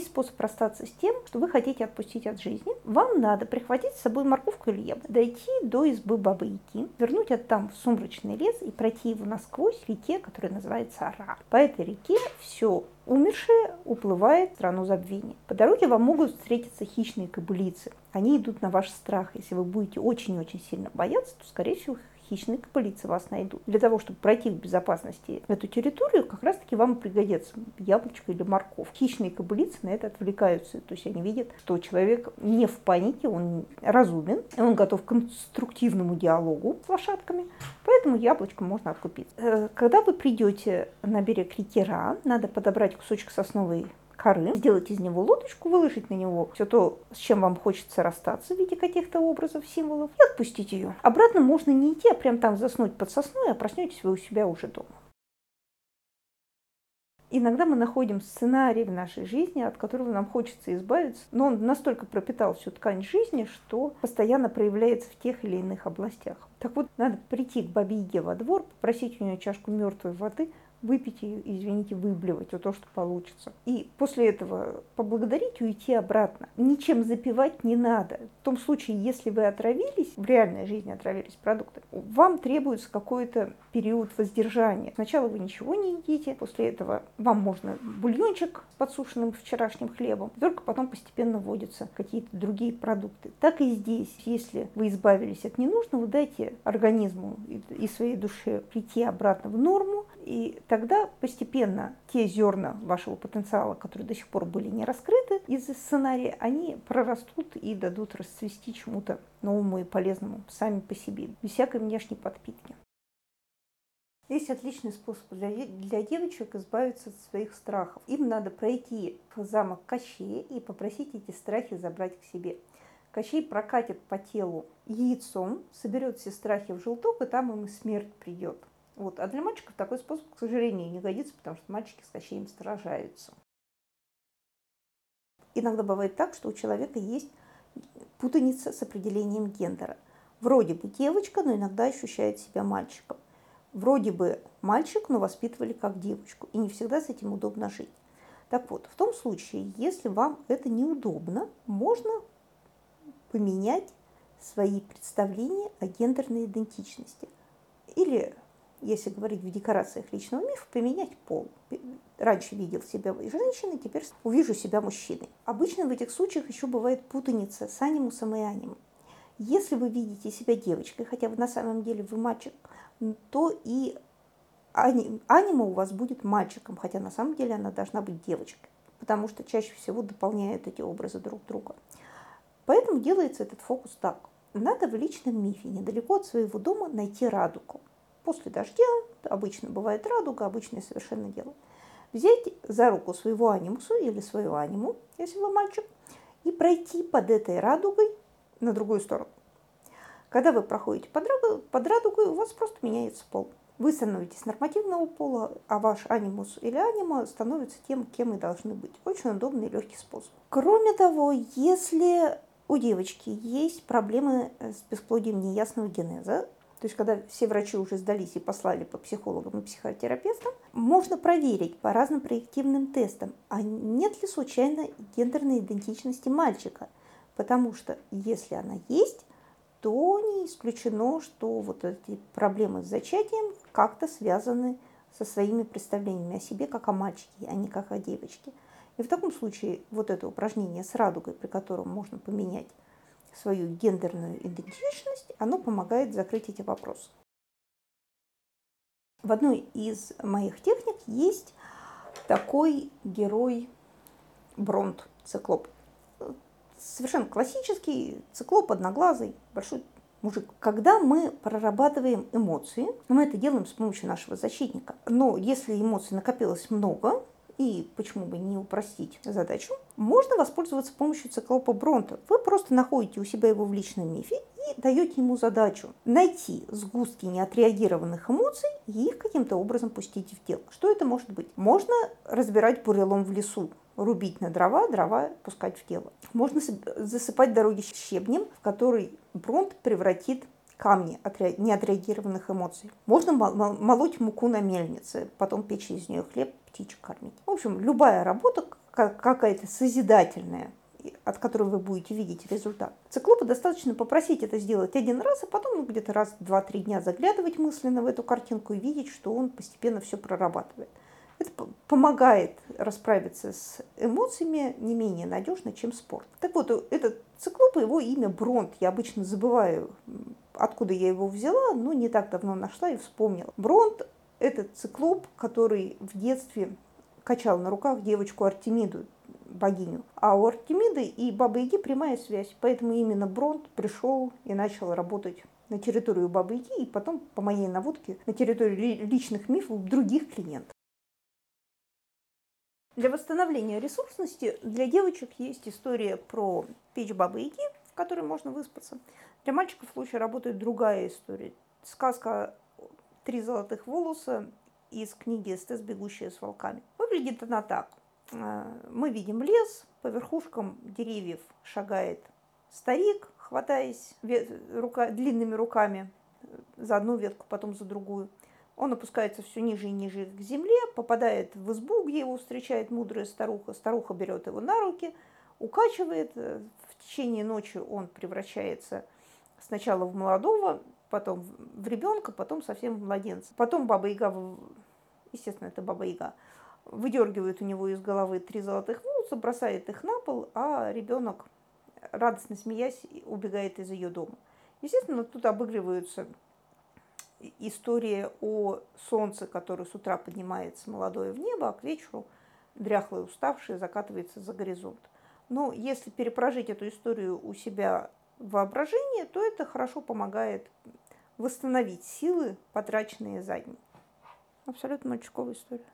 есть способ расстаться с тем, что вы хотите отпустить от жизни. Вам надо прихватить с собой морковку или яблоко, дойти до избы Бабы Яки, вернуть оттам в сумрачный лес и пройти его насквозь реке, которая называется Ара. По этой реке все умершее уплывает в страну забвения. По дороге вам могут встретиться хищные кобылицы. Они идут на ваш страх. Если вы будете очень-очень сильно бояться, то, скорее всего, хищные копылицы вас найдут. Для того, чтобы пройти в безопасности эту территорию, как раз-таки вам пригодится яблочко или морковь. Хищные кобылицы на это отвлекаются. То есть они видят, что человек не в панике, он разумен, он готов к конструктивному диалогу с лошадками, поэтому яблочком можно откупиться. Э, когда вы придете на берег реки Ра, надо подобрать кусочек сосновой коры, сделать из него лодочку, выложить на него все то, с чем вам хочется расстаться в виде каких-то образов, символов, и отпустить ее. Обратно можно не идти, а прям там заснуть под сосной, а проснетесь вы у себя уже дома. Иногда мы находим сценарий в нашей жизни, от которого нам хочется избавиться, но он настолько пропитал всю ткань жизни, что постоянно проявляется в тех или иных областях. Так вот, надо прийти к бабе Яге во двор, попросить у нее чашку мертвой воды, выпить ее, извините, выблевать, вот то, что получится. И после этого поблагодарить и уйти обратно. Ничем запивать не надо. В том случае, если вы отравились, в реальной жизни отравились продуктами, вам требуется какой-то период воздержания. Сначала вы ничего не едите, после этого вам можно бульончик с подсушенным вчерашним хлебом, только потом постепенно вводятся какие-то другие продукты. Так и здесь, если вы избавились от ненужного, дайте организму и своей душе прийти обратно в норму, и тогда постепенно те зерна вашего потенциала, которые до сих пор были не раскрыты из сценария, они прорастут и дадут расцвести чему-то новому и полезному сами по себе, без всякой внешней подпитки. Есть отличный способ для, для девочек избавиться от своих страхов. Им надо пройти в замок Кощея и попросить эти страхи забрать к себе. Кощей прокатит по телу яйцом, соберет все страхи в желток, и там им и смерть придет. Вот. А для мальчиков такой способ, к сожалению, не годится, потому что мальчики с Кощеем сражаются. Иногда бывает так, что у человека есть путаница с определением гендера. Вроде бы девочка, но иногда ощущает себя мальчиком. Вроде бы мальчик, но воспитывали как девочку. И не всегда с этим удобно жить. Так вот, в том случае, если вам это неудобно, можно поменять свои представления о гендерной идентичности. Или если говорить в декорациях личного мифа, поменять пол. Раньше видел себя женщиной, теперь увижу себя мужчиной. Обычно в этих случаях еще бывает путаница с анимусом и анимом. Если вы видите себя девочкой, хотя вы на самом деле вы мальчик, то и анима у вас будет мальчиком, хотя на самом деле она должна быть девочкой, потому что чаще всего дополняют эти образы друг друга. Поэтому делается этот фокус так. Надо в личном мифе, недалеко от своего дома, найти радугу после дождя, обычно бывает радуга, обычное совершенно дело, взять за руку своего анимуса или свою аниму, если вы мальчик, и пройти под этой радугой на другую сторону. Когда вы проходите под, под радугой, у вас просто меняется пол. Вы становитесь нормативного пола, а ваш анимус или анима становится тем, кем и должны быть. Очень удобный и легкий способ. Кроме того, если у девочки есть проблемы с бесплодием неясного генеза, то есть когда все врачи уже сдались и послали по психологам и психотерапевтам, можно проверить по разным проективным тестам, а нет ли случайно гендерной идентичности мальчика. Потому что если она есть, то не исключено, что вот эти проблемы с зачатием как-то связаны со своими представлениями о себе как о мальчике, а не как о девочке. И в таком случае вот это упражнение с радугой, при котором можно поменять свою гендерную идентичность, оно помогает закрыть эти вопросы. В одной из моих техник есть такой герой Бронт, циклоп. Совершенно классический циклоп, одноглазый, большой мужик. Когда мы прорабатываем эмоции, мы это делаем с помощью нашего защитника. Но если эмоций накопилось много, и почему бы не упростить задачу, можно воспользоваться помощью циклопа Бронта. Вы просто находите у себя его в личном мифе и даете ему задачу найти сгустки неотреагированных эмоций и их каким-то образом пустить в тело. Что это может быть? Можно разбирать бурелом в лесу, рубить на дрова, дрова пускать в тело. Можно засыпать дороги щебнем, в который Бронт превратит камни неотреагированных эмоций. Можно молоть муку на мельнице, потом печь из нее хлеб, птичек кормить. В общем, любая работа какая-то созидательная, от которой вы будете видеть результат. Циклопу достаточно попросить это сделать один раз, а потом ну, где-то раз, два-три дня заглядывать мысленно в эту картинку и видеть, что он постепенно все прорабатывает. Это помогает расправиться с эмоциями не менее надежно, чем спорт. Так вот, этот циклоп, его имя Бронт. Я обычно забываю, откуда я его взяла, но не так давно нашла и вспомнила. Бронт – это циклоп, который в детстве качал на руках девочку Артемиду, богиню. А у Артемиды и Бабы Яги прямая связь. Поэтому именно Бронт пришел и начал работать на территорию Бабы Яги и потом, по моей наводке, на территорию личных мифов других клиентов. Для восстановления ресурсности для девочек есть история про печь Бабы Яги, в которой можно выспаться. Для мальчиков лучше работает другая история. Сказка «Три золотых волоса» из книги «Эстес, бегущая с волками». Выглядит она так. Э, мы видим лес, по верхушкам деревьев шагает старик, хватаясь рука, длинными руками за одну ветку, потом за другую. Он опускается все ниже и ниже к земле, попадает в избу, где его встречает мудрая старуха. Старуха берет его на руки, укачивает. В течение ночи он превращается сначала в молодого, потом в ребенка, потом совсем в младенца. Потом Баба Яга, естественно, это Баба Яга, выдергивает у него из головы три золотых волоса, бросает их на пол, а ребенок, радостно смеясь, убегает из ее дома. Естественно, тут обыгрываются история о солнце, которое с утра поднимается молодое в небо, а к вечеру дряхлое, уставшее, закатывается за горизонт. Но если перепрожить эту историю у себя в воображении, то это хорошо помогает восстановить силы, потраченные за день. Абсолютно мальчиковая история.